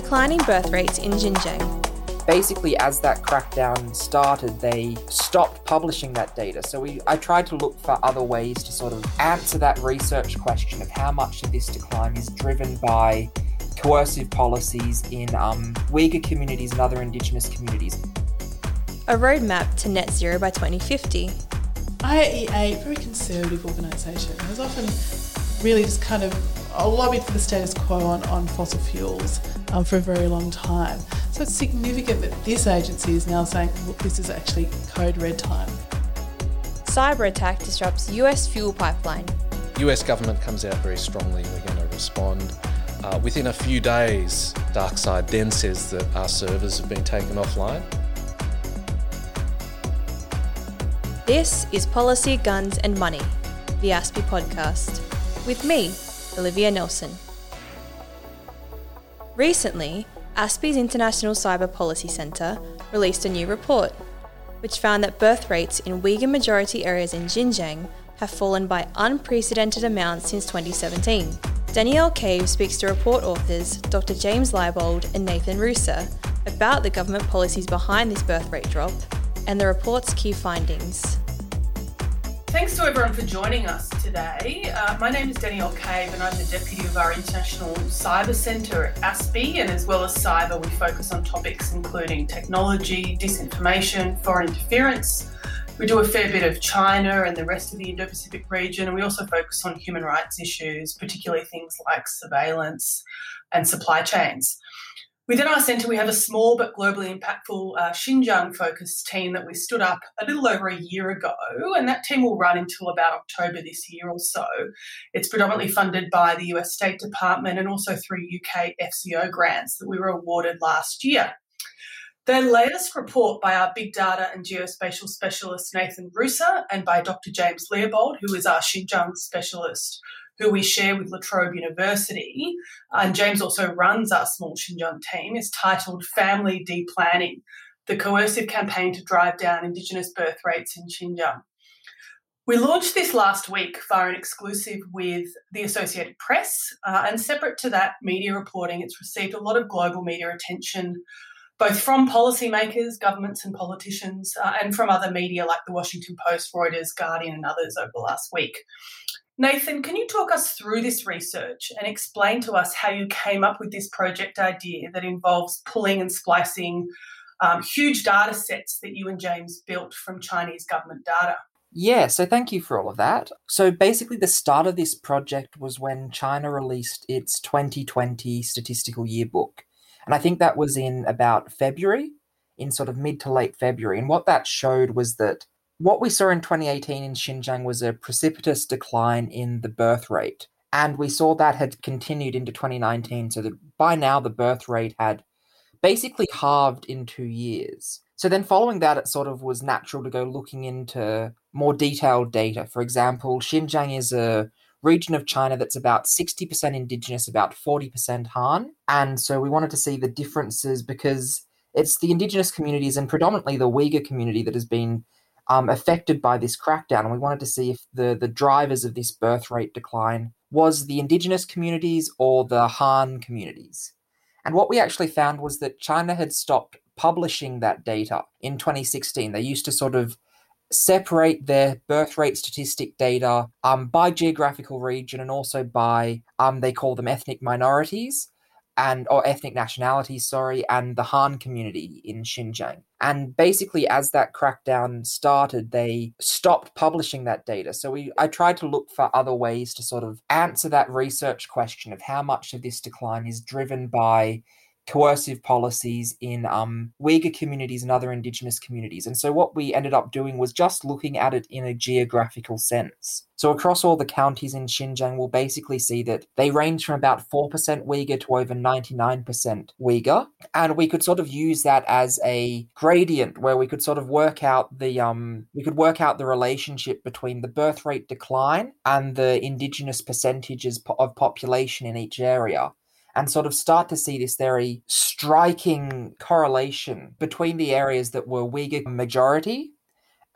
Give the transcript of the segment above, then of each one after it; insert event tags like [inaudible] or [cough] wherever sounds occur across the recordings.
declining birth rates in Xinjiang. Basically, as that crackdown started, they stopped publishing that data. So we, I tried to look for other ways to sort of answer that research question of how much of this decline is driven by coercive policies in um, Uyghur communities and other indigenous communities. A roadmap to net zero by 2050. IAEA, very conservative organisation, has often really just kind of lobbied for the status quo on, on fossil fuels um, for a very long time. So it's significant that this agency is now saying, look, this is actually code red time. Cyber attack disrupts US fuel pipeline. US government comes out very strongly, we're going to respond. Uh, within a few days, DarkSide then says that our servers have been taken offline. This is Policy, Guns and Money, the ASPI podcast, with me, Olivia Nelson. Recently, ASPI's International Cyber Policy Centre released a new report, which found that birth rates in Uyghur majority areas in Xinjiang have fallen by unprecedented amounts since 2017. Danielle Cave speaks to report authors Dr. James Leibold and Nathan Ruser about the government policies behind this birth rate drop and the report's key findings. Thanks to everyone for joining us today. Uh, my name is Danielle Cave, and I'm the Deputy of our International Cyber Centre at ASPI. And as well as cyber, we focus on topics including technology, disinformation, foreign interference. We do a fair bit of China and the rest of the Indo Pacific region, and we also focus on human rights issues, particularly things like surveillance and supply chains. Within our centre, we have a small but globally impactful uh, Xinjiang focused team that we stood up a little over a year ago, and that team will run until about October this year or so. It's predominantly funded by the US State Department and also through UK FCO grants that we were awarded last year. The latest report by our big data and geospatial specialist Nathan Ruser and by Dr. James Leibold, who is our Xinjiang specialist, who we share with La Trobe University, and James also runs our small Xinjiang team, is titled Family Deplanning The Coercive Campaign to Drive Down Indigenous Birth Rates in Xinjiang. We launched this last week via an exclusive with the Associated Press, uh, and separate to that media reporting, it's received a lot of global media attention, both from policymakers, governments, and politicians, uh, and from other media like the Washington Post, Reuters, Guardian, and others over the last week. Nathan, can you talk us through this research and explain to us how you came up with this project idea that involves pulling and splicing um, huge data sets that you and James built from Chinese government data? Yeah, so thank you for all of that. So basically, the start of this project was when China released its 2020 statistical yearbook. And I think that was in about February, in sort of mid to late February. And what that showed was that what we saw in 2018 in Xinjiang was a precipitous decline in the birth rate. And we saw that had continued into 2019, so that by now the birth rate had basically halved in two years. So then, following that, it sort of was natural to go looking into more detailed data. For example, Xinjiang is a region of China that's about 60% indigenous, about 40% Han. And so we wanted to see the differences because it's the indigenous communities and predominantly the Uyghur community that has been um, affected by this crackdown. And we wanted to see if the, the drivers of this birth rate decline was the indigenous communities or the Han communities. And what we actually found was that China had stopped publishing that data in 2016. They used to sort of separate their birth rate statistic data um, by geographical region and also by, um, they call them ethnic minorities and or ethnic nationalities, sorry, and the Han community in Xinjiang. And basically, as that crackdown started, they stopped publishing that data. So we, I tried to look for other ways to sort of answer that research question of how much of this decline is driven by coercive policies in um, Uyghur communities and other indigenous communities. And so what we ended up doing was just looking at it in a geographical sense. So across all the counties in Xinjiang, we'll basically see that they range from about 4% Uyghur to over 99% Uyghur. And we could sort of use that as a gradient where we could sort of work out the um we could work out the relationship between the birth rate decline and the indigenous percentages of population in each area and sort of start to see this very striking correlation between the areas that were Uyghur majority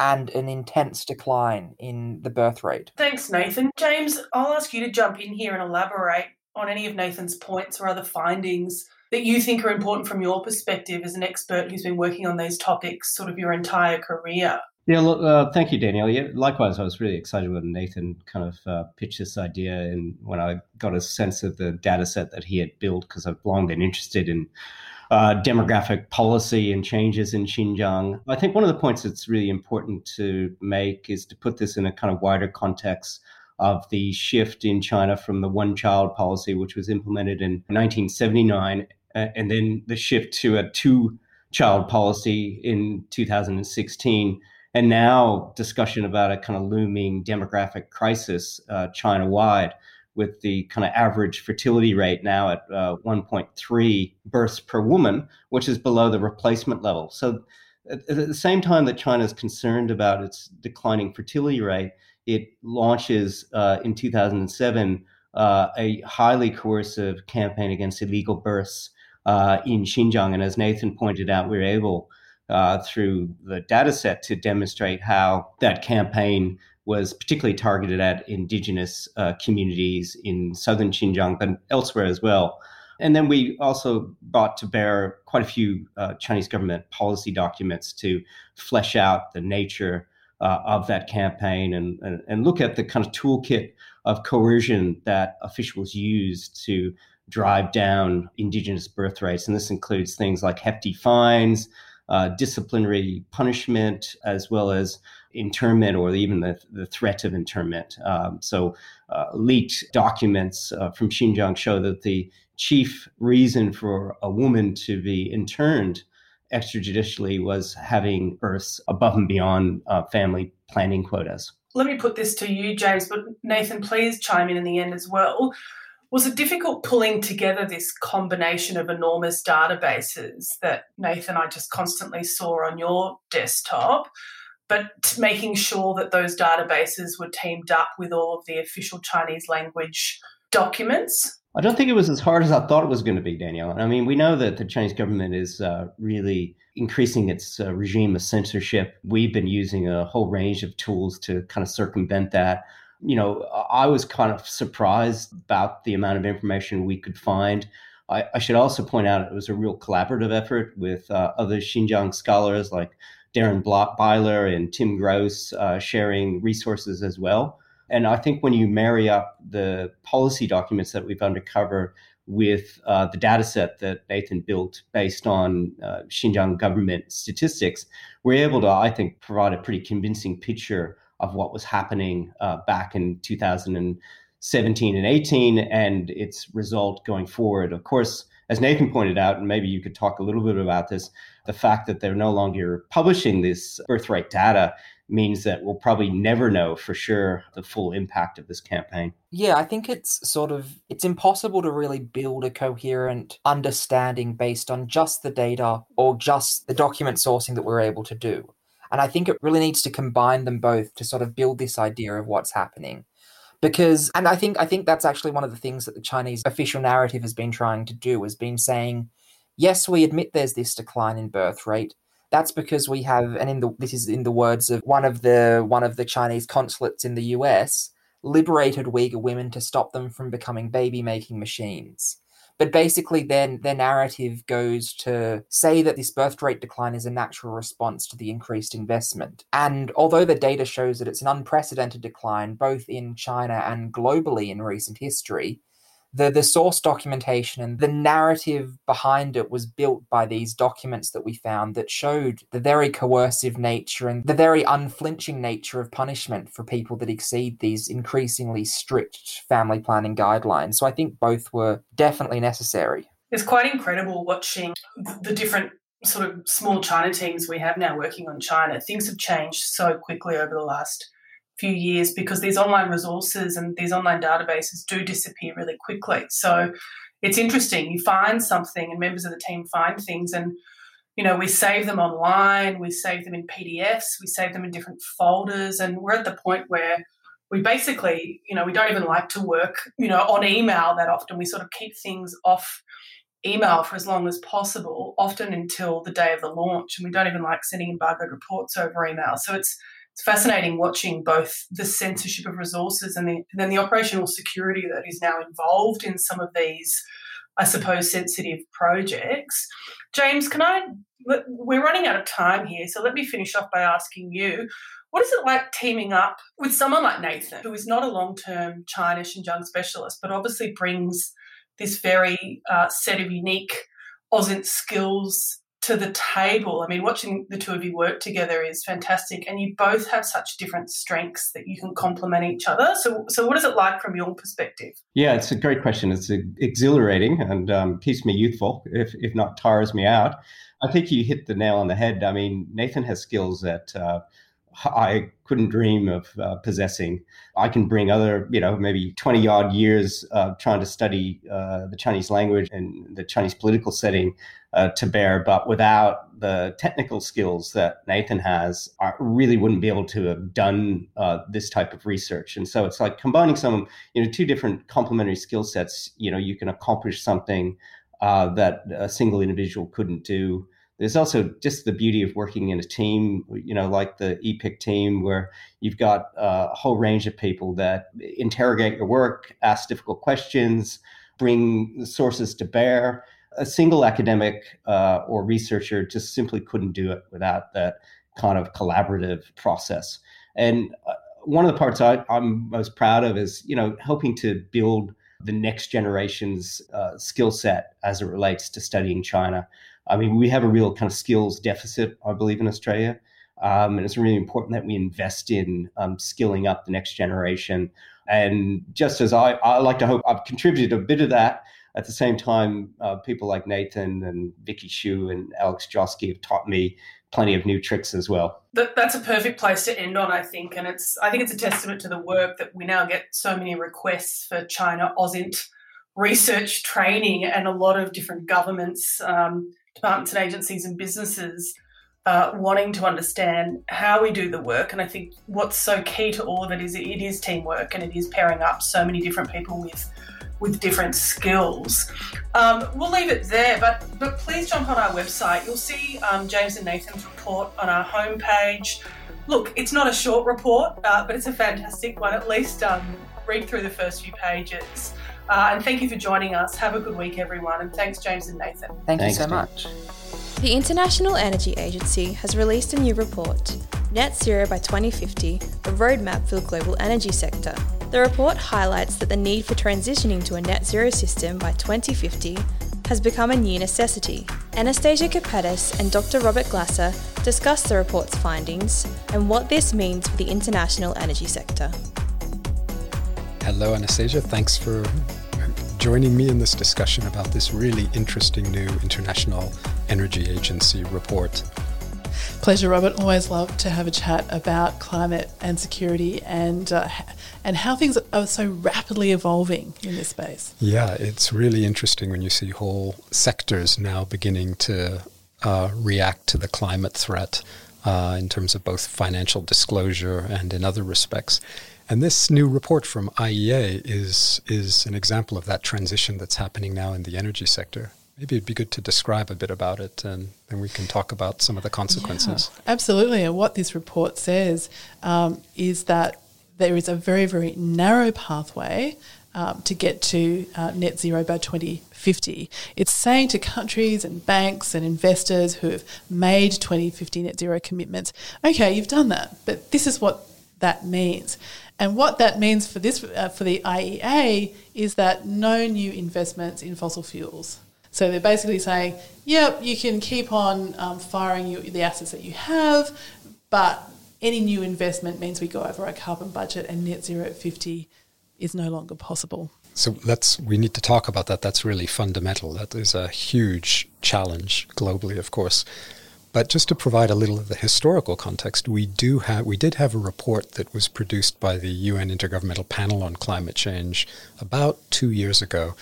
and an intense decline in the birth rate. Thanks, Nathan. James, I'll ask you to jump in here and elaborate on any of Nathan's points or other findings that you think are important from your perspective as an expert who's been working on these topics sort of your entire career? Yeah, uh, thank you, Danielle. Yeah, likewise, I was really excited when Nathan kind of uh, pitched this idea and when I got a sense of the data set that he had built, because I've long been interested in uh, demographic policy and changes in Xinjiang. I think one of the points that's really important to make is to put this in a kind of wider context of the shift in China from the one child policy, which was implemented in 1979, and then the shift to a two child policy in 2016 and now discussion about a kind of looming demographic crisis uh, China wide, with the kind of average fertility rate now at uh, 1.3 births per woman, which is below the replacement level. So, at, at the same time that China is concerned about its declining fertility rate, it launches uh, in 2007 uh, a highly coercive campaign against illegal births uh, in Xinjiang. And as Nathan pointed out, we we're able uh, through the data set to demonstrate how that campaign was particularly targeted at indigenous uh, communities in southern Xinjiang, but elsewhere as well. And then we also brought to bear quite a few uh, Chinese government policy documents to flesh out the nature uh, of that campaign and, and, and, look at the kind of toolkit of coercion that officials use to drive down indigenous birth rates. And this includes things like hefty fines, uh, disciplinary punishment as well as internment or even the, the threat of internment. Um, so, uh, leaked documents uh, from Xinjiang show that the chief reason for a woman to be interned extrajudicially was having births above and beyond uh, family planning quotas. Let me put this to you, James, but Nathan, please chime in in the end as well. Was it difficult pulling together this combination of enormous databases that Nathan I just constantly saw on your desktop, but making sure that those databases were teamed up with all of the official Chinese language documents? I don't think it was as hard as I thought it was going to be, Danielle. I mean, we know that the Chinese government is uh, really increasing its uh, regime of censorship. We've been using a whole range of tools to kind of circumvent that you know, I was kind of surprised about the amount of information we could find. I, I should also point out it was a real collaborative effort with uh, other Xinjiang scholars like Darren Byler and Tim Grose uh, sharing resources as well. And I think when you marry up the policy documents that we've uncovered with uh, the data set that Nathan built based on uh, Xinjiang government statistics, we're able to, I think, provide a pretty convincing picture of what was happening uh, back in 2017 and 18 and its result going forward. Of course, as Nathan pointed out, and maybe you could talk a little bit about this, the fact that they're no longer publishing this birthright data means that we'll probably never know for sure the full impact of this campaign. Yeah, I think it's sort of it's impossible to really build a coherent understanding based on just the data or just the document sourcing that we're able to do. And I think it really needs to combine them both to sort of build this idea of what's happening. Because and I think I think that's actually one of the things that the Chinese official narrative has been trying to do, has been saying, yes, we admit there's this decline in birth rate. That's because we have, and in the this is in the words of one of the one of the Chinese consulates in the US, liberated Uyghur women to stop them from becoming baby making machines. But basically, then their narrative goes to say that this birth rate decline is a natural response to the increased investment. And although the data shows that it's an unprecedented decline both in China and globally in recent history, the the source documentation and the narrative behind it was built by these documents that we found that showed the very coercive nature and the very unflinching nature of punishment for people that exceed these increasingly strict family planning guidelines. So I think both were definitely necessary. It's quite incredible watching the different sort of small China teams we have now working on China. Things have changed so quickly over the last few years because these online resources and these online databases do disappear really quickly. So it's interesting. You find something, and members of the team find things, and you know we save them online, we save them in PDFs, we save them in different folders, and we're at the point where we basically, you know, we don't even like to work, you know, on email that often. We sort of keep things off email for as long as possible, often until the day of the launch, and we don't even like sending embargoed reports over email. So it's it's fascinating watching both the censorship of resources and, the, and then the operational security that is now involved in some of these I suppose, sensitive projects. James, can I? We're running out of time here, so let me finish off by asking you what is it like teaming up with someone like Nathan, who is not a long term China Xinjiang specialist, but obviously brings this very uh, set of unique OSINT skills to the table. I mean, watching the two of you work together is fantastic, and you both have such different strengths that you can complement each other. So, so what is it like from your perspective? Yeah, it's a great question. It's exhilarating and um, keeps me youthful, if if not tires me out. I think you hit the nail on the head. I mean, Nathan has skills that. Uh, I couldn't dream of uh, possessing. I can bring other, you know, maybe 20 odd years uh, trying to study uh, the Chinese language and the Chinese political setting uh, to bear, but without the technical skills that Nathan has, I really wouldn't be able to have done uh, this type of research. And so it's like combining some, you know, two different complementary skill sets, you know, you can accomplish something uh, that a single individual couldn't do there's also just the beauty of working in a team, you know, like the EPIC team, where you've got a whole range of people that interrogate your work, ask difficult questions, bring sources to bear. A single academic uh, or researcher just simply couldn't do it without that kind of collaborative process. And uh, one of the parts I, am most proud of is, you know, helping to build the next generation's uh, skill set as it relates to studying China. I mean, we have a real kind of skills deficit, I believe, in Australia. Um, and it's really important that we invest in um, skilling up the next generation. And just as I, I like to hope I've contributed a bit of that, at the same time, uh, people like Nathan and Vicky Xu and Alex Joske have taught me plenty of new tricks as well. That, that's a perfect place to end on, I think, and it's I think it's a testament to the work that we now get so many requests for China OSINT research training, and a lot of different governments um, departments and agencies and businesses uh, wanting to understand how we do the work. And I think what's so key to all of it is it is teamwork and it is pairing up so many different people with with different skills. Um, we'll leave it there, but but please jump on our website. You'll see um, James and Nathan's report on our homepage. Look, it's not a short report, uh, but it's a fantastic one. At least um, read through the first few pages. Uh, and thank you for joining us. Have a good week, everyone. And thanks, James and Nathan. Thank thanks, you so much. The International Energy Agency has released a new report, Net Zero by 2050 A Roadmap for the Global Energy Sector. The report highlights that the need for transitioning to a net zero system by 2050 has become a new necessity. Anastasia Kapetas and Dr. Robert Glasser discuss the report's findings and what this means for the international energy sector. Hello, Anastasia. Thanks for joining me in this discussion about this really interesting new International Energy Agency report. Pleasure, Robert. Always love to have a chat about climate and security and uh, and how things are so rapidly evolving in this space. Yeah, it's really interesting when you see whole sectors now beginning to uh, react to the climate threat uh, in terms of both financial disclosure and in other respects. And this new report from IEA is is an example of that transition that's happening now in the energy sector. Maybe it'd be good to describe a bit about it, and then we can talk about some of the consequences. Yeah, absolutely. And what this report says um, is that there is a very, very narrow pathway um, to get to uh, net zero by 2050. It's saying to countries and banks and investors who have made 2050 net zero commitments, okay, you've done that, but this is what that means. And what that means for this uh, for the IEA is that no new investments in fossil fuels. So they're basically saying, yep, you can keep on um, firing you, the assets that you have, but any new investment means we go over our carbon budget and net zero at 50 is no longer possible. So that's we need to talk about that. That's really fundamental. That is a huge challenge globally, of course. But just to provide a little of the historical context, we do have we did have a report that was produced by the UN Intergovernmental Panel on Climate Change about two years ago,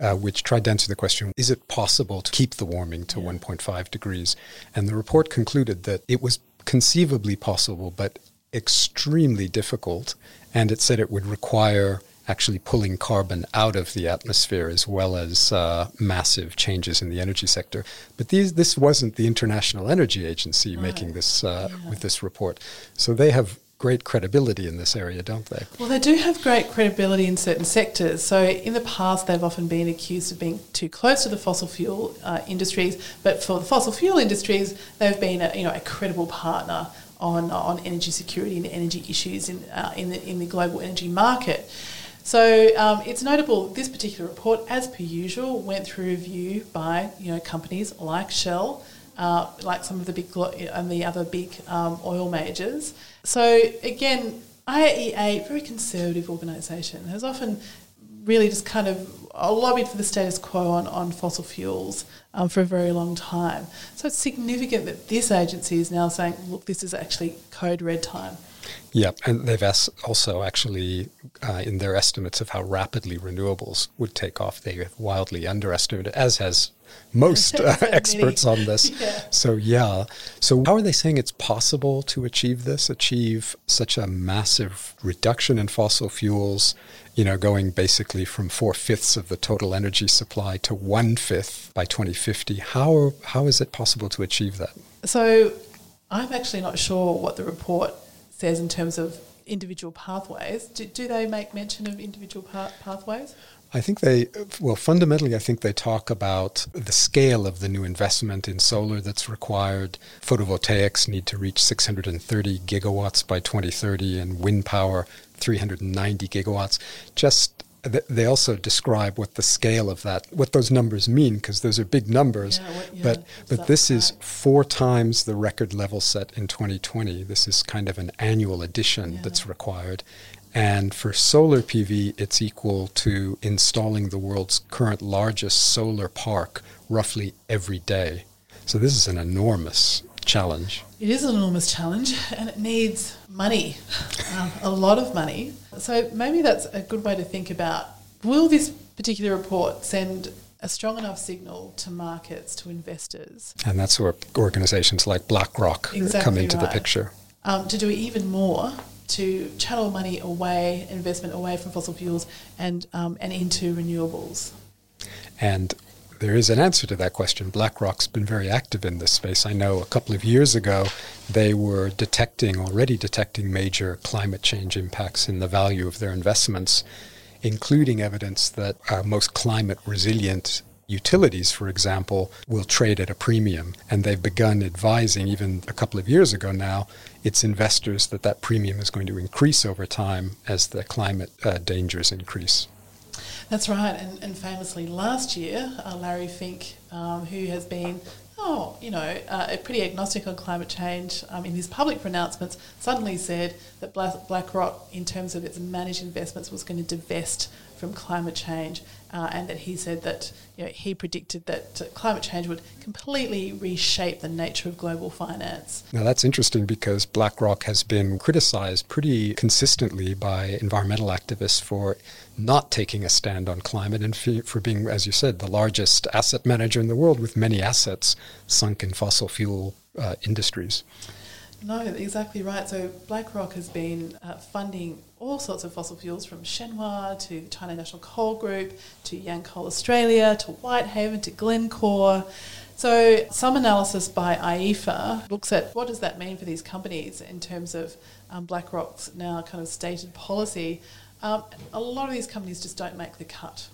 uh, which tried to answer the question: Is it possible to keep the warming to yeah. 1.5 degrees? And the report concluded that it was conceivably possible, but extremely difficult, and it said it would require actually pulling carbon out of the atmosphere as well as uh, massive changes in the energy sector. But these, this wasn't the International Energy Agency making this uh, yeah. with this report. So they have great credibility in this area, don't they? Well, they do have great credibility in certain sectors. So, in the past, they've often been accused of being too close to the fossil fuel uh, industries, but for the fossil fuel industries, they've been a, you know a credible partner on on energy security and energy issues in uh, in the in the global energy market. So um, it's notable this particular report, as per usual, went through review by you know companies like Shell, uh, like some of the big and the other big um, oil majors. So again, IAEA, very conservative organisation, has often really just kind of lobbied for the status quo on, on fossil fuels um, for a very long time. So it's significant that this agency is now saying, look, this is actually code red time. Yeah, and they've also actually, uh, in their estimates of how rapidly renewables would take off, they have wildly underestimated, as has most [laughs] uh, experts on this. [laughs] Yeah. So, yeah. So, how are they saying it's possible to achieve this, achieve such a massive reduction in fossil fuels, you know, going basically from four fifths of the total energy supply to one fifth by 2050? How, how is it possible to achieve that? So, I'm actually not sure what the report says in terms of individual pathways. Do, do they make mention of individual pa- pathways? I think they, well, fundamentally, I think they talk about the scale of the new investment in solar that's required. Photovoltaics need to reach 630 gigawatts by 2030, and wind power 390 gigawatts. Just they also describe what the scale of that, what those numbers mean, because those are big numbers. Yeah, what, yeah, but but this is four times the record level set in 2020. This is kind of an annual addition yeah. that's required. And for solar PV, it's equal to installing the world's current largest solar park roughly every day. So this is an enormous challenge. It is an enormous challenge and it needs money, um, a lot of money. So maybe that's a good way to think about will this particular report send a strong enough signal to markets, to investors? And that's where organizations like BlackRock exactly come into right. the picture. Um, to do even more to channel money away, investment away from fossil fuels and, um, and into renewables. And there is an answer to that question. BlackRock's been very active in this space. I know a couple of years ago they were detecting, already detecting major climate change impacts in the value of their investments, including evidence that uh, most climate resilient utilities, for example, will trade at a premium. And they've begun advising, even a couple of years ago now, its investors that that premium is going to increase over time as the climate uh, dangers increase. That's right, and, and famously last year, uh, Larry Fink, um, who has been oh, you know, uh, pretty agnostic on climate change um, in his public pronouncements, suddenly said that BlackRock, in terms of its managed investments, was going to divest from climate change, uh, and that he said that you know, he predicted that uh, climate change would completely reshape the nature of global finance. Now that's interesting because BlackRock has been criticized pretty consistently by environmental activists for not taking a stand on climate and for being, as you said, the largest asset manager in the world with many assets sunk in fossil fuel uh, industries. No, exactly right. So BlackRock has been uh, funding all sorts of fossil fuels from Shenhua to China National Coal Group to Yancoal Australia to Whitehaven to Glencore. So some analysis by IEEFA looks at what does that mean for these companies in terms of um, BlackRock's now kind of stated policy. Um, a lot of these companies just don't make the cut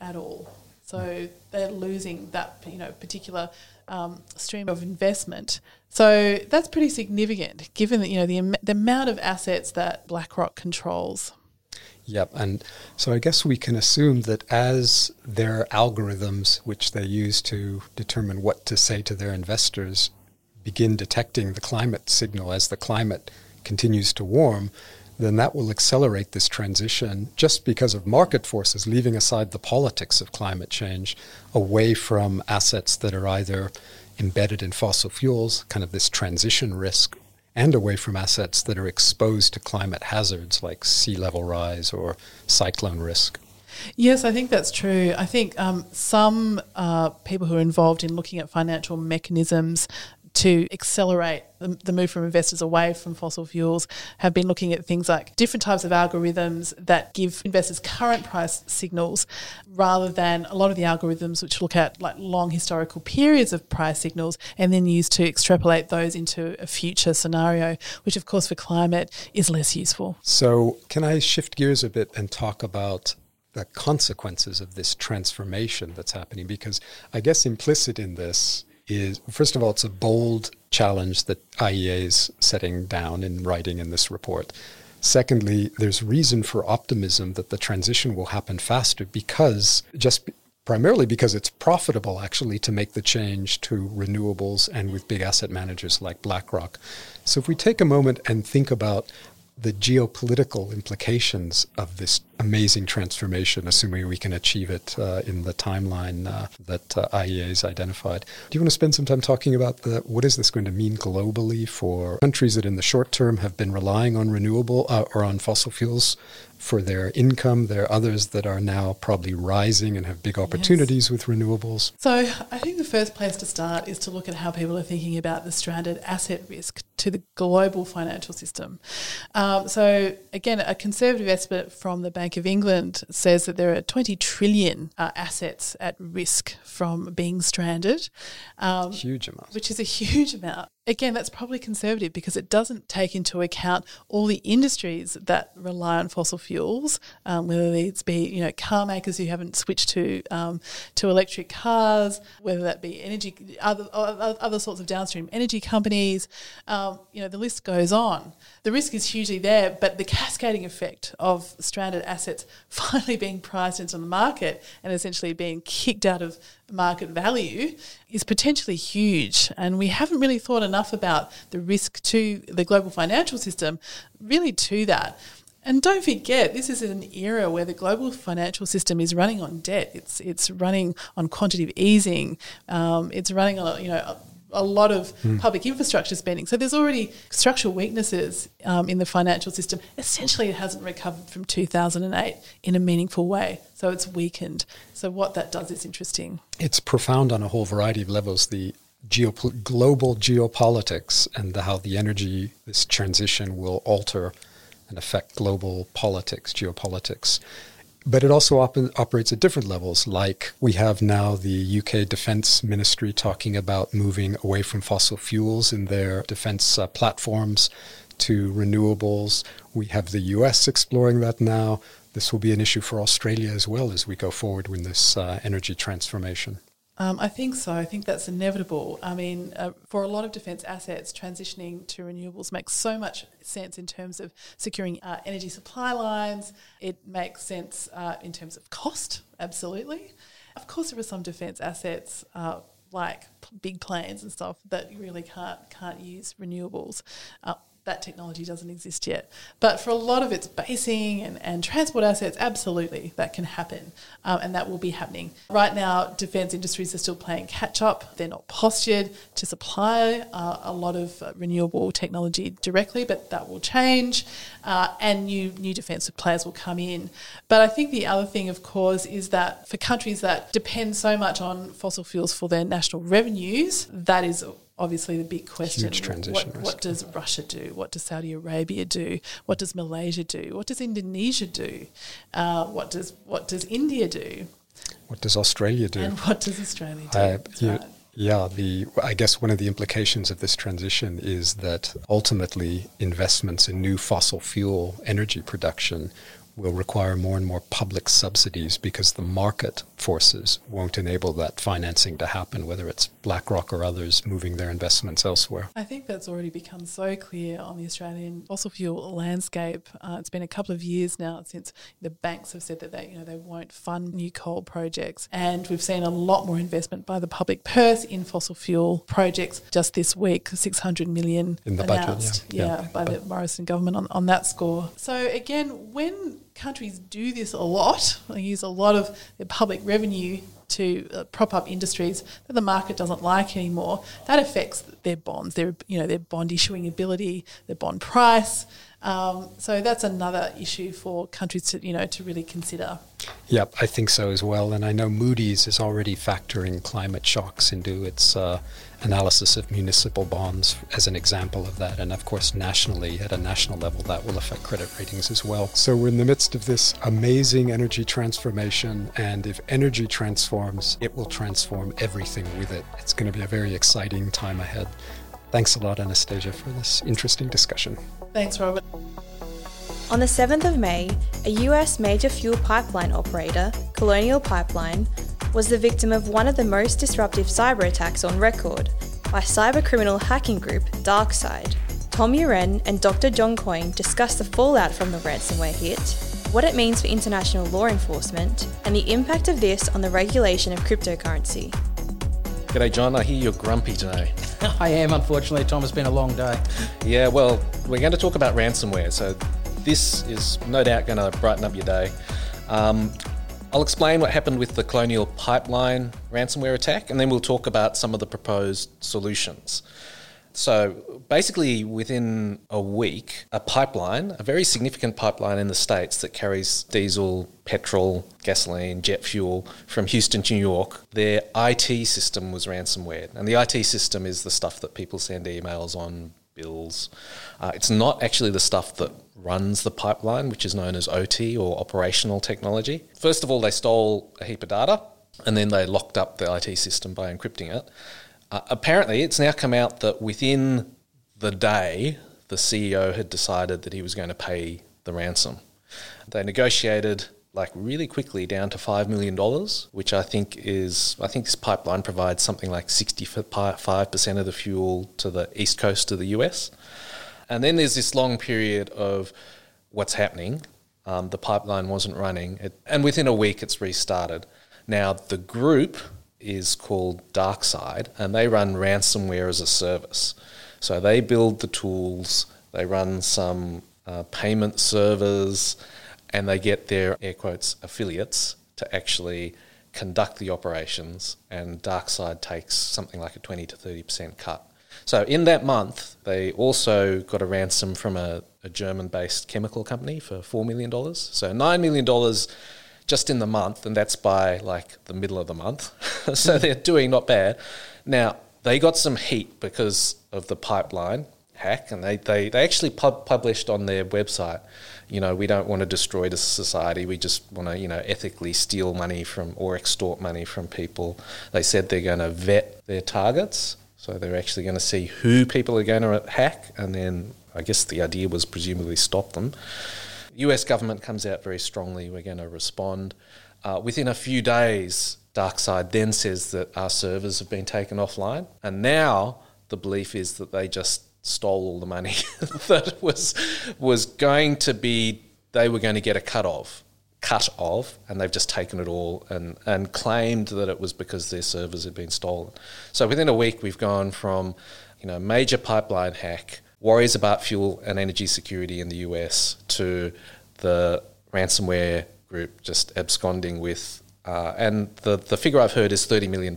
at all. So they're losing that you know particular um, stream of investment. So that's pretty significant, given that you know the the amount of assets that BlackRock controls. Yep, and so I guess we can assume that as their algorithms, which they use to determine what to say to their investors, begin detecting the climate signal as the climate continues to warm, then that will accelerate this transition just because of market forces, leaving aside the politics of climate change, away from assets that are either embedded in fossil fuels, kind of this transition risk, and away from assets that are exposed to climate hazards like sea level rise or cyclone risk. Yes, I think that's true. I think um, some uh, people who are involved in looking at financial mechanisms to accelerate the, the move from investors away from fossil fuels have been looking at things like different types of algorithms that give investors current price signals rather than a lot of the algorithms which look at like long historical periods of price signals and then use to extrapolate those into a future scenario, which of course for climate is less useful. So, can I shift gears a bit and talk about the consequences of this transformation that's happening? Because I guess implicit in this is, first of all, it's a bold challenge that IEA is setting down in writing in this report. Secondly, there's reason for optimism that the transition will happen faster because just primarily because it's profitable actually to make the change to renewables and with big asset managers like BlackRock. So if we take a moment and think about the geopolitical implications of this amazing transformation, assuming we can achieve it uh, in the timeline uh, that uh, IEA has identified. Do you want to spend some time talking about the, what is this going to mean globally for countries that in the short term have been relying on renewable uh, or on fossil fuels for their income. There are others that are now probably rising and have big opportunities yes. with renewables. So I think the first place to start is to look at how people are thinking about the stranded asset risk to the global financial system. Um, so again, a conservative estimate from the Bank of England says that there are 20 trillion uh, assets at risk from being stranded. Um, huge amount. Which is a huge amount again, that's probably conservative because it doesn't take into account all the industries that rely on fossil fuels, um, whether it's be you know car makers who haven't switched to um, to electric cars, whether that be energy other other sorts of downstream energy companies. Um, you know the list goes on. The risk is hugely there, but the cascading effect of stranded assets [laughs] finally being priced into the market and essentially being kicked out of market value is potentially huge. And we haven't really thought enough about the risk to the global financial system, really to that. And don't forget, this is an era where the global financial system is running on debt. It's it's running on quantitative easing. Um, it's running on you know a lot of mm. public infrastructure spending. So there's already structural weaknesses um, in the financial system. Essentially, it hasn't recovered from 2008 in a meaningful way. So it's weakened. So what that does is interesting. It's profound on a whole variety of levels. The geop- global geopolitics and the, how the energy this transition will alter and affect global politics, geopolitics. But it also op- operates at different levels. Like we have now the UK Defence Ministry talking about moving away from fossil fuels in their defence uh, platforms to renewables. We have the US exploring that now. This will be an issue for Australia as well as we go forward with this uh, energy transformation. Um, I think so. I think that's inevitable. I mean, uh, for a lot of defence assets, transitioning to renewables makes so much sense in terms of securing uh, energy supply lines. It makes sense uh, in terms of cost, absolutely. Of course, there are some defence assets uh, like big planes and stuff that really can't can't use renewables. That technology doesn't exist yet. But for a lot of its basing and, and transport assets, absolutely, that can happen. Um, and that will be happening. Right now, defence industries are still playing catch up. They're not postured to supply uh, a lot of uh, renewable technology directly, but that will change. Uh, and new, new defence players will come in. But I think the other thing, of course, is that for countries that depend so much on fossil fuels for their national revenues, that is obviously the big question. Huge transition what, what, does Russia do? What does Saudi Arabia do? What does Malaysia do? What does Indonesia do? Uh, what does what does India do? What does Australia do? And what does Australia do? Uh, you, right. Yeah, the I guess one of the implications of this transition is that ultimately investments in new fossil fuel energy production will require more and more public subsidies because the market forces won't enable that financing to happen, whether it's BlackRock or others moving their investments elsewhere. I think that's already become so clear on the Australian fossil fuel landscape. Uh, it's been a couple of years now since the banks have said that they, you know, they won't fund new coal projects, and we've seen a lot more investment by the public purse in fossil fuel projects. Just this week, 600 million in the announced, budget, yeah, yeah, yeah by the Morrison government on, on that score. So again, when countries do this a lot. They use a lot of their public revenue to uh, prop up industries that the market doesn't like anymore. That affects their bonds, their you know their bond issuing ability, their bond price. Um, so that's another issue for countries to you know to really consider. Yep, I think so as well. And I know Moody's is already factoring climate shocks into its uh, analysis of municipal bonds as an example of that. And of course, nationally, at a national level, that will affect credit ratings as well. So we're in the midst of this amazing energy transformation. And if energy transforms, it will transform everything with it. It's going to be a very exciting time ahead. Thanks a lot, Anastasia, for this interesting discussion. Thanks, Robert. On the 7th of May, a US major fuel pipeline operator, Colonial Pipeline, was the victim of one of the most disruptive cyber attacks on record by cybercriminal hacking group DarkSide. Tom Uren and Dr. John Coyne discussed the fallout from the ransomware hit, what it means for international law enforcement, and the impact of this on the regulation of cryptocurrency. G'day, John. I hear you're grumpy today. [laughs] I am, unfortunately, Tom. It's been a long day. Yeah, well, we're going to talk about ransomware, so this is no doubt going to brighten up your day. Um, I'll explain what happened with the Colonial Pipeline ransomware attack, and then we'll talk about some of the proposed solutions. So, basically, within a week, a pipeline, a very significant pipeline in the States that carries diesel, petrol, gasoline, jet fuel from Houston to New York, their IT system was ransomware. And the IT system is the stuff that people send emails on, bills. Uh, it's not actually the stuff that runs the pipeline, which is known as OT or operational technology. First of all, they stole a heap of data and then they locked up the IT system by encrypting it. Uh, apparently, it's now come out that within the day, the CEO had decided that he was going to pay the ransom. They negotiated like really quickly down to five million dollars, which I think is I think this pipeline provides something like sixty five percent of the fuel to the east coast of the US. And then there's this long period of what's happening. Um, the pipeline wasn't running, it, and within a week it's restarted. Now the group is called DarkSide, and they run ransomware as a service. So they build the tools, they run some uh, payment servers, and they get their air quotes affiliates to actually conduct the operations. And DarkSide takes something like a 20 to 30 percent cut. So in that month, they also got a ransom from a, a German-based chemical company for four million dollars. So nine million dollars just in the month, and that's by like the middle of the month. [laughs] so hmm. they're doing not bad. Now they got some heat because of the pipeline hack, and they they, they actually pub- published on their website. You know, we don't want to destroy the society. We just want to, you know, ethically steal money from or extort money from people. They said they're going to vet their targets so they're actually going to see who people are going to hack, and then I guess the idea was presumably stop them. US government comes out very strongly. We're going to respond. Uh, within a few days, DarkSide then says that our servers have been taken offline, and now the belief is that they just stole all the money [laughs] that was was going to be they were going to get a cut of cut of, and they've just taken it all and, and claimed that it was because their servers had been stolen. So within a week, we've gone from you know major pipeline hack, worries about fuel and energy security in the US, to the ransomware group just absconding with. Uh, and the, the figure I've heard is $30 million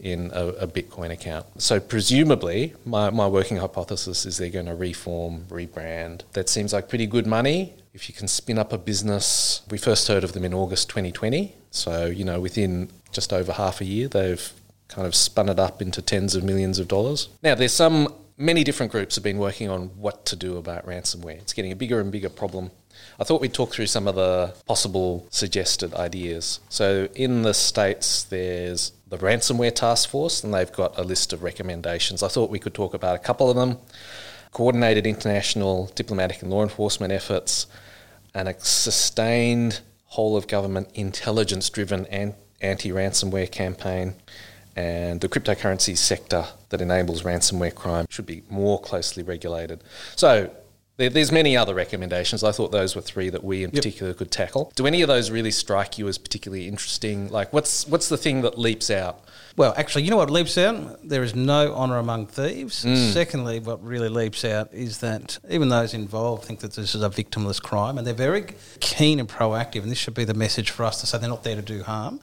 in a, a, Bitcoin account. So, presumably, my, my working hypothesis is they're going to reform, rebrand. That seems like pretty good money if you can spin up a business, we first heard of them in August 2020. So, you know, within just over half a year, they've kind of spun it up into tens of millions of dollars. Now, there's some, many different groups have been working on what to do about ransomware. It's getting a bigger and bigger problem. I thought we'd talk through some of the possible suggested ideas. So, in the States, there's the Ransomware Task Force, and they've got a list of recommendations. I thought we could talk about a couple of them coordinated international diplomatic and law enforcement efforts, and a sustained whole of government intelligence driven anti ransomware campaign. And the cryptocurrency sector that enables ransomware crime should be more closely regulated. So, there's many other recommendations. I thought those were three that we in yep. particular could tackle. Do any of those really strike you as particularly interesting? Like, what's what's the thing that leaps out? Well, actually, you know what leaps out? There is no honour among thieves. Mm. Secondly, what really leaps out is that even those involved think that this is a victimless crime and they're very keen and proactive, and this should be the message for us to say they're not there to do harm.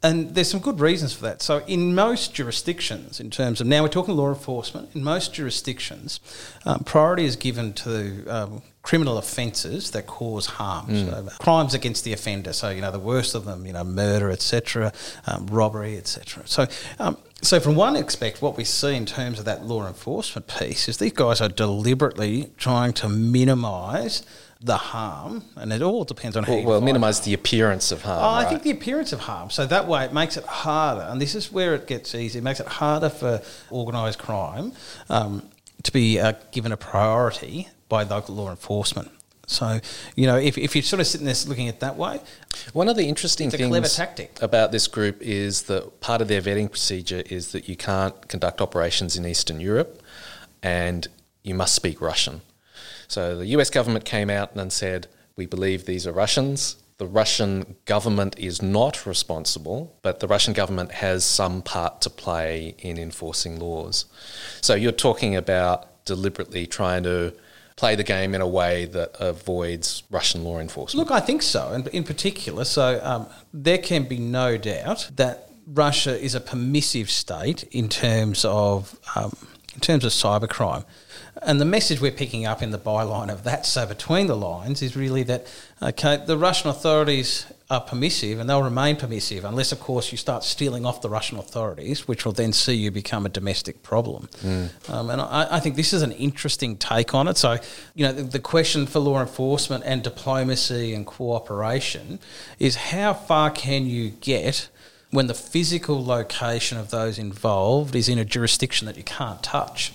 And there's some good reasons for that. So, in most jurisdictions, in terms of now we're talking law enforcement, in most jurisdictions, um, priority is given to um, criminal offences that cause harm, so crimes against the offender. So you know the worst of them, you know, murder, etc., um, robbery, etc. So. Um, so, from one aspect, what we see in terms of that law enforcement piece is these guys are deliberately trying to minimise the harm, and it all depends on how Well, you well minimise the appearance of harm. Oh, I think the appearance of harm. So that way it makes it harder, and this is where it gets easy. It makes it harder for organised crime um, to be uh, given a priority by local law enforcement. So, you know, if, if you're sort of sitting there looking at it that way, One of the interesting things clever tactic. about this group is that part of their vetting procedure is that you can't conduct operations in Eastern Europe and you must speak Russian. So the US government came out and said, We believe these are Russians. The Russian government is not responsible, but the Russian government has some part to play in enforcing laws. So you're talking about deliberately trying to play the game in a way that avoids Russian law enforcement. Look, I think so, and in particular, so um, there can be no doubt that Russia is a permissive state in terms of um, in terms of cybercrime. And the message we're picking up in the byline of that, so between the lines, is really that okay, the Russian authorities are permissive and they'll remain permissive unless, of course, you start stealing off the Russian authorities, which will then see you become a domestic problem. Um, and I, I think this is an interesting take on it. So, you know, the, the question for law enforcement and diplomacy and cooperation is how far can you get when the physical location of those involved is in a jurisdiction that you can't touch?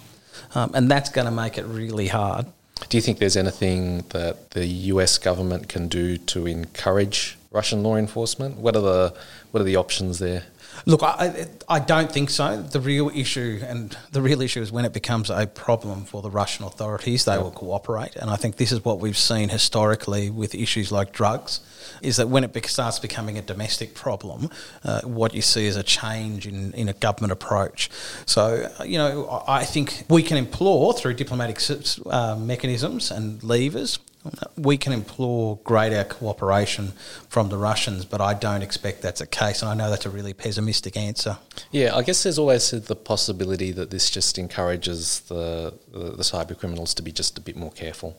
Um, and that's going to make it really hard. Do you think there's anything that the US government can do to encourage Russian law enforcement? What are the what are the options there? Look, I, I don't think so. The real issue, and the real issue is when it becomes a problem for the Russian authorities, they will cooperate. And I think this is what we've seen historically with issues like drugs, is that when it starts becoming a domestic problem, uh, what you see is a change in, in a government approach. So, uh, you know, I I think we can implore through diplomatic uh, mechanisms and levers we can implore greater cooperation from the Russians, but I don't expect that's the case. And I know that's a really pessimistic answer. Yeah, I guess there's always the possibility that this just encourages the, the, the cyber criminals to be just a bit more careful.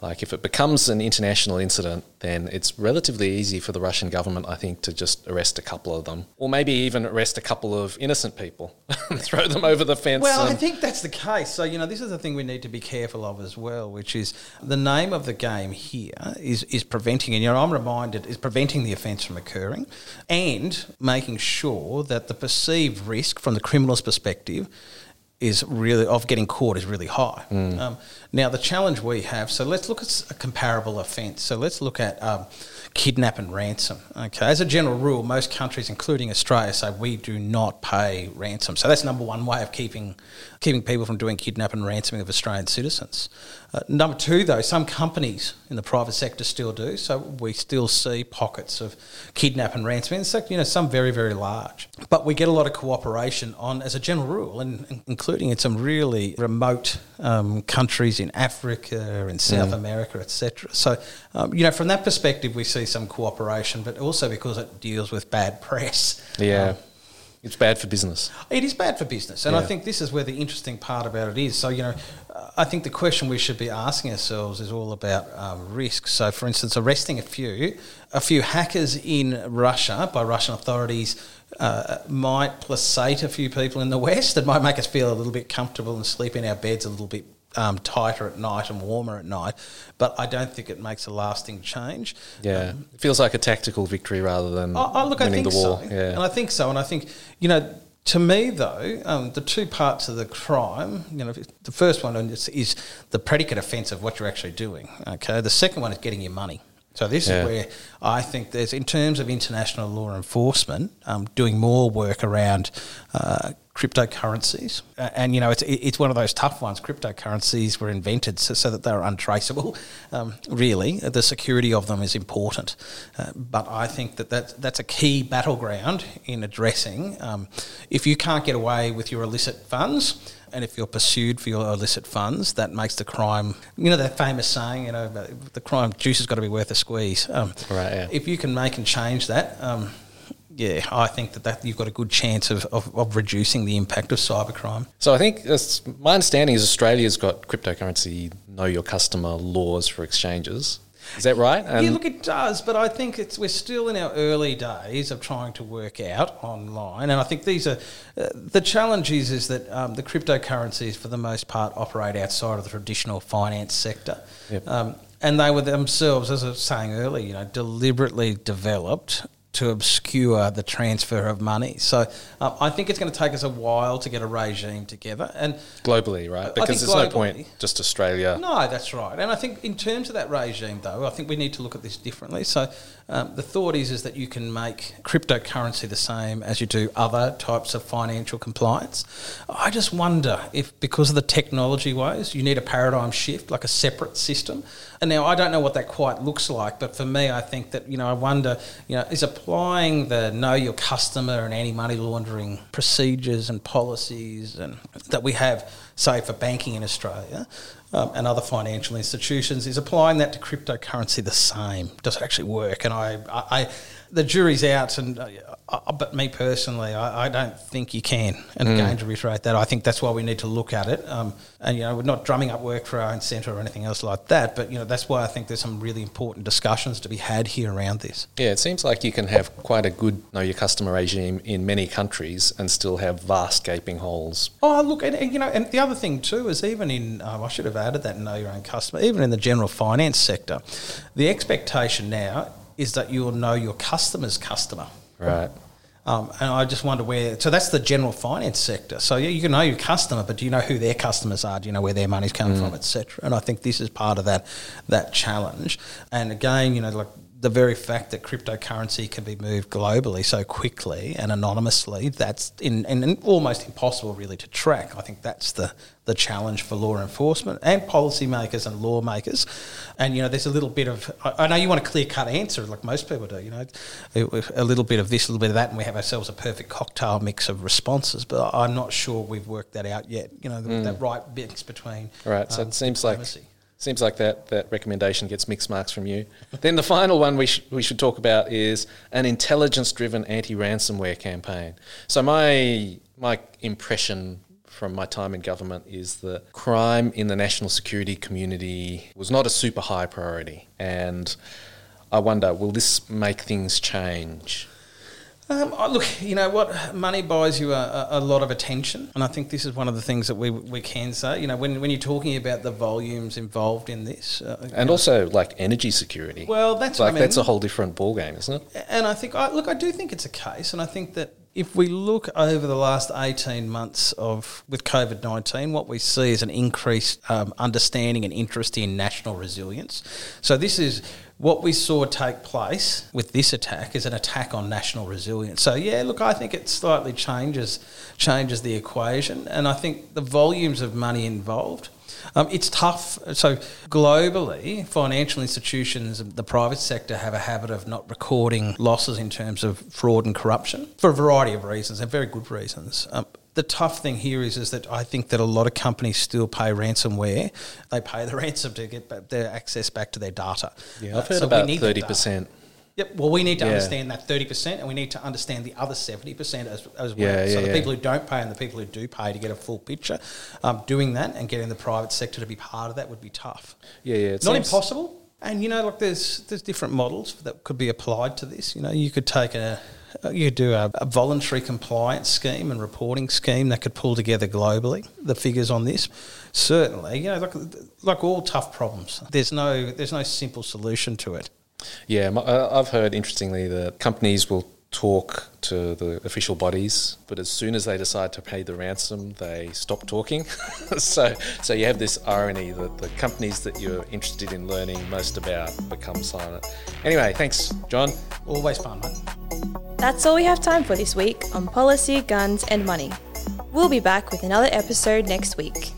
Like if it becomes an international incident, then it's relatively easy for the Russian government, I think, to just arrest a couple of them, or maybe even arrest a couple of innocent people [laughs] throw them over the fence. Well, I think that's the case. So, you know, this is the thing we need to be careful of as well, which is the name of the game here is, is preventing, and, you know, I'm reminded, is preventing the offence from occurring and making sure that the perceived risk from the criminal's perspective is really of getting caught is really high. Um, now the challenge we have. So let's look at a comparable offence. So let's look at um, kidnap and ransom. Okay, as a general rule, most countries, including Australia, say we do not pay ransom. So that's number one way of keeping keeping people from doing kidnap and ransoming of Australian citizens. Uh, number two, though, some companies in the private sector still do. So we still see pockets of kidnap and. In fact, you know, some very very large. But we get a lot of cooperation on, as a general rule, and including in some really remote um, countries in Africa and South America, etc. So, um, you know, from that perspective, we see some cooperation, but also because it deals with bad press. yeah, Um, it's bad for business. it is bad for business, and I think this is where the interesting part about it is. So, you know, I think the question we should be asking ourselves is all about um, risk. So, for instance, arresting a few, a few hackers in Russia by Russian authorities uh, might placate a few people in the West. It might make us feel a little bit comfortable and sleep in our beds a little bit um, tighter at night and warmer at night. But I don't think it makes a lasting change. Yeah, it feels like a tactical victory rather than Oh, oh, look, I winning think the war. so. Yeah. And I think so. And I think, you know, to me, though, um, the two parts of the crime, you know, the first one is, is the predicate offence of what you're actually doing. Okay. The second one is getting your money. So this Yeah. is where I think there's, in terms of international law enforcement, um, doing more work around uh, cryptocurrencies, Uh, and you know it's it's one of those tough ones. Cryptocurrencies were invented so, so that they're untraceable. [laughs] Um, really, the security of them is important, uh, but I think that that's, that's a key battleground in addressing. Um, if you can't get away with your illicit funds. And if you're pursued for your illicit funds, that makes the crime. You know that famous saying, you know, the crime juice has got to be worth a squeeze. Um, Right, yeah. If you can make and change that, um, yeah, I think that, that you've got a good chance of, of, of reducing the impact of cybercrime. So I think my understanding is Australia's got cryptocurrency know your customer laws for exchanges. Is that right? And yeah, look, it does, but I think it's we're still in our early days of trying to work out online, and I think these are uh, the challenge is is that um, the cryptocurrencies, for the most part, operate outside of the traditional finance sector. Yep. Um, and they were themselves, as I was saying earlier, you know, deliberately developed to obscure the transfer of money. So um, I think it's going to take us a while to get a regime together. And globally, right? Because there's globally, no point just Australia. No, that's right. And I think in terms of that regime, though, I think we need to look at this differently. So um, the thought is is that you can make cryptocurrency the same as you do other types of financial compliance. I just wonder if because of the technology ways, you need a paradigm shift, like a separate system. And now I don't know what that quite looks like, but for me, I think that you know I wonder, you know, is applying the know your customer and anti money laundering procedures and policies and that we have, say for banking in Australia, um, and other financial institutions, is applying that to cryptocurrency the same? Does it actually work? And I, I, I the jury's out, and uh, uh, but me personally, I, I, don't think you can. And mm. again, to reiterate that, I think that's why we need to look at it. Um, and you know, we're not drumming up work for our own centre or anything else like that. But you know, that's why I think there's some really important discussions to be had here around this. Yeah, it seems like you can have quite a good know your customer regime in many countries and still have vast gaping holes. Oh, look, and, and you know, and the other thing too is even in um, I should have added that know your own customer, even in the general finance sector, the expectation now is that you will know your customer's customer. Right. Um, and I just wonder where. So that's the general finance sector. So yeah, you can know your customer, but do you know who their customers are? Do you know where their money's coming mm. from, etc. And I think this is part of that that challenge. And again, you know, like the very fact that cryptocurrency can be moved globally so quickly and anonymously, that's in, and almost impossible really to track. I think that's the, the challenge for law enforcement and policymakers and lawmakers. And, you know, there's a little bit of, I know you want a clear cut answer like most people do, you know, a little bit of this, a little bit of that, and we have ourselves a perfect cocktail mix of responses. But I'm not sure we've worked that out yet, you know, mm. that right mix between. Right. So um, it seems diplomacy. like Seems like that, that recommendation gets mixed marks from you. then the final one we, sh- we should talk about is an intelligence driven anti ransomware campaign. So, my, my impression from my time in government is that crime in the national security community was not a super high priority. And I wonder, will this make things change? Um, look, you know what? Money buys you a, a, lot of attention, and I think this is one of the things that we, we can say. You know, when, when you're talking about the volumes involved in this, uh, and also like energy security. Well, that's like I mean. that's a whole different ballgame, isn't it? And I think, I, look, I do think it's a case, and I think that if we look over the last 18 months of with COVID 19, what we see is an increased um, understanding and interest in national resilience. So, this is what we saw take place with this attack is an attack on national resilience. So yeah, look, I think it slightly changes changes the equation, and I think the volumes of money involved. Um, it's tough. So globally, financial institutions, and the private sector, have a habit of not recording losses in terms of fraud and corruption for a variety of reasons, and very good reasons. Um, the tough thing here is is that I think that a lot of companies still pay ransomware. They pay the [laughs] ransom to get their access back to their data. Yeah, I've uh, heard so about thirty percent. Yep. Well, we need to yeah. understand that thirty percent, and we need to understand the other seventy percent as, as well. Yeah, yeah, so the people who don't pay and the people who do pay to get a full picture, um, doing that and getting the private sector to be part of that would be tough. Yeah, yeah. It's not seems... impossible. And you know, like there's there's different models that could be applied to this. You know, you could take a uh, you do a, a, voluntary compliance scheme and reporting scheme that could pull together globally the figures on this. Certainly, you know, like, like all tough problems, there's no there's no simple solution to it. Yeah, uh, I've heard interestingly that companies will talk to the official bodies, but as soon as they decide to pay the ransom, they stop talking. [laughs] so, so you have this irony that the companies that you're interested in learning most about become silent. Anyway, thanks, John. Always fun, mate. That's all we have time for this week on policy, guns, and money. We'll be back with another episode next week.